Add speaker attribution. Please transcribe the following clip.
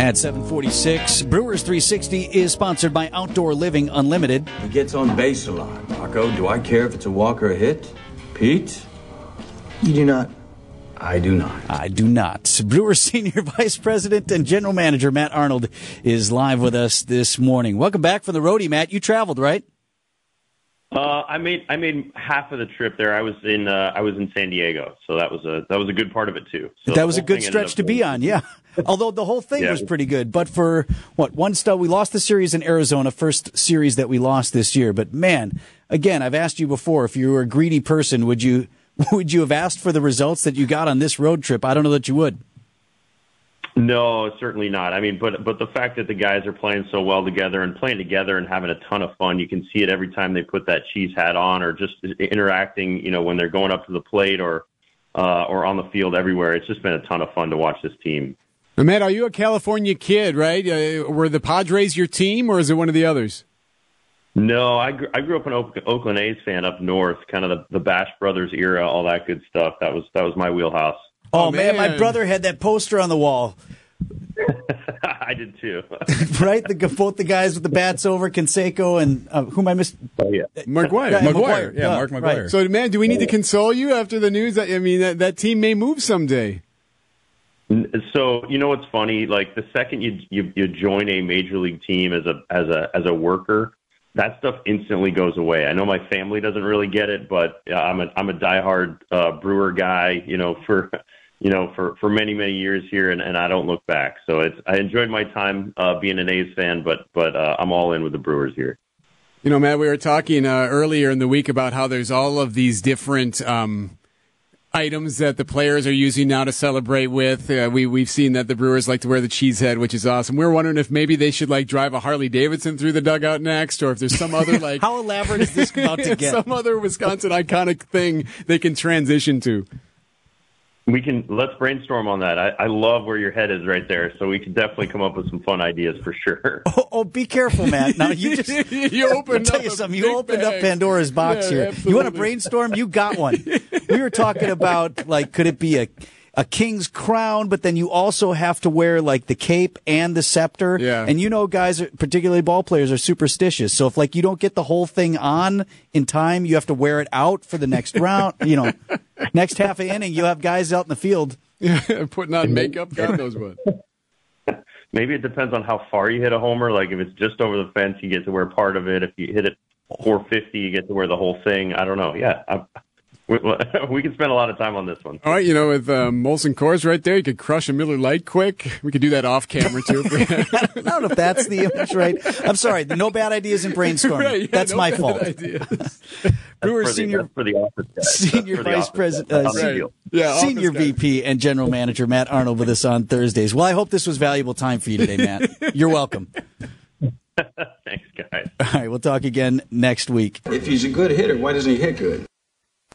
Speaker 1: At 746, Brewers 360 is sponsored by Outdoor Living Unlimited.
Speaker 2: He gets on base a lot. Marco, do I care if it's a walk or a hit? Pete?
Speaker 3: You do not.
Speaker 2: I do not.
Speaker 1: I do not. Brewers Senior Vice President and General Manager Matt Arnold is live with us this morning. Welcome back from the roadie, Matt. You traveled, right?
Speaker 4: Uh, I made I made half of the trip there. I was in uh, I was in San Diego, so that was a that was a good part of it too. So
Speaker 1: that was a good stretch to be on, yeah. Although the whole thing yeah. was pretty good, but for what one stub, we lost the series in Arizona, first series that we lost this year. But man, again, I've asked you before if you were a greedy person, would you would you have asked for the results that you got on this road trip? I don't know that you would.
Speaker 4: No, certainly not. I mean, but but the fact that the guys are playing so well together and playing together and having a ton of fun, you can see it every time they put that cheese hat on or just interacting. You know, when they're going up to the plate or uh, or on the field everywhere. It's just been a ton of fun to watch this team.
Speaker 5: Now, Matt, are you a California kid? Right? Uh, were the Padres your team, or is it one of the others?
Speaker 4: No, I grew, I grew up an Oakland A's fan up north, kind of the, the Bash Brothers era, all that good stuff. That was that was my wheelhouse.
Speaker 1: Oh, oh man. man, my brother had that poster on the wall.
Speaker 4: I did too.
Speaker 1: right, the both the guys with the bats over Canseco and uh, whom I missed.
Speaker 4: Oh yeah,
Speaker 5: McGwire.
Speaker 1: Yeah,
Speaker 5: McGwire.
Speaker 1: Yeah,
Speaker 5: Mark McGwire. Right. So, man, do we need to console you after the news? That, I mean, that, that team may move someday.
Speaker 4: So you know what's funny? Like the second you, you you join a major league team as a as a as a worker, that stuff instantly goes away. I know my family doesn't really get it, but I'm a I'm a diehard uh, Brewer guy. You know for you know, for, for many, many years here, and, and I don't look back. So it's I enjoyed my time uh, being an A's fan, but but uh, I'm all in with the Brewers here.
Speaker 5: You know, Matt, we were talking uh, earlier in the week about how there's all of these different um, items that the players are using now to celebrate with. Uh, we we've seen that the Brewers like to wear the cheese head, which is awesome. We are wondering if maybe they should like drive a Harley Davidson through the dugout next, or if there's some other like
Speaker 1: how elaborate is this about to get?
Speaker 5: some other Wisconsin iconic thing they can transition to.
Speaker 4: We can let's brainstorm on that. I, I, love where your head is right there, so we can definitely come up with some fun ideas for sure.
Speaker 1: Oh, oh be careful, Matt. Now you just
Speaker 5: you opened
Speaker 1: tell you something. You opened bag. up Pandora's box yeah, here. Absolutely. You want to brainstorm? You got one. we were talking about like, could it be a a king's crown, but then you also have to wear like the cape and the scepter.
Speaker 5: Yeah.
Speaker 1: And you know, guys, particularly ball players, are superstitious. So if like you don't get the whole thing on in time, you have to wear it out for the next round. You know, next half of inning, you have guys out in the field.
Speaker 5: Yeah, putting on makeup. God knows what.
Speaker 4: Maybe it depends on how far you hit a homer. Like if it's just over the fence, you get to wear part of it. If you hit it 450, you get to wear the whole thing. I don't know. Yeah, I, we, we can spend a lot of time on this one.
Speaker 5: All right, you know, with um, Molson Coors right there, you could crush a Miller Lite quick. We could do that off camera too.
Speaker 1: I don't know if that's the image, right? I'm sorry, no bad ideas in brainstorming. Right, yeah, that's no my fault.
Speaker 4: Brewer senior
Speaker 1: for the office senior vice president, uh, senior,
Speaker 5: yeah,
Speaker 1: senior VP and general manager Matt Arnold with us on Thursdays. Well, I hope this was valuable time for you today, Matt. You're welcome.
Speaker 4: Thanks, guys.
Speaker 1: All right, we'll talk again next week.
Speaker 2: If he's a good hitter, why doesn't he hit good?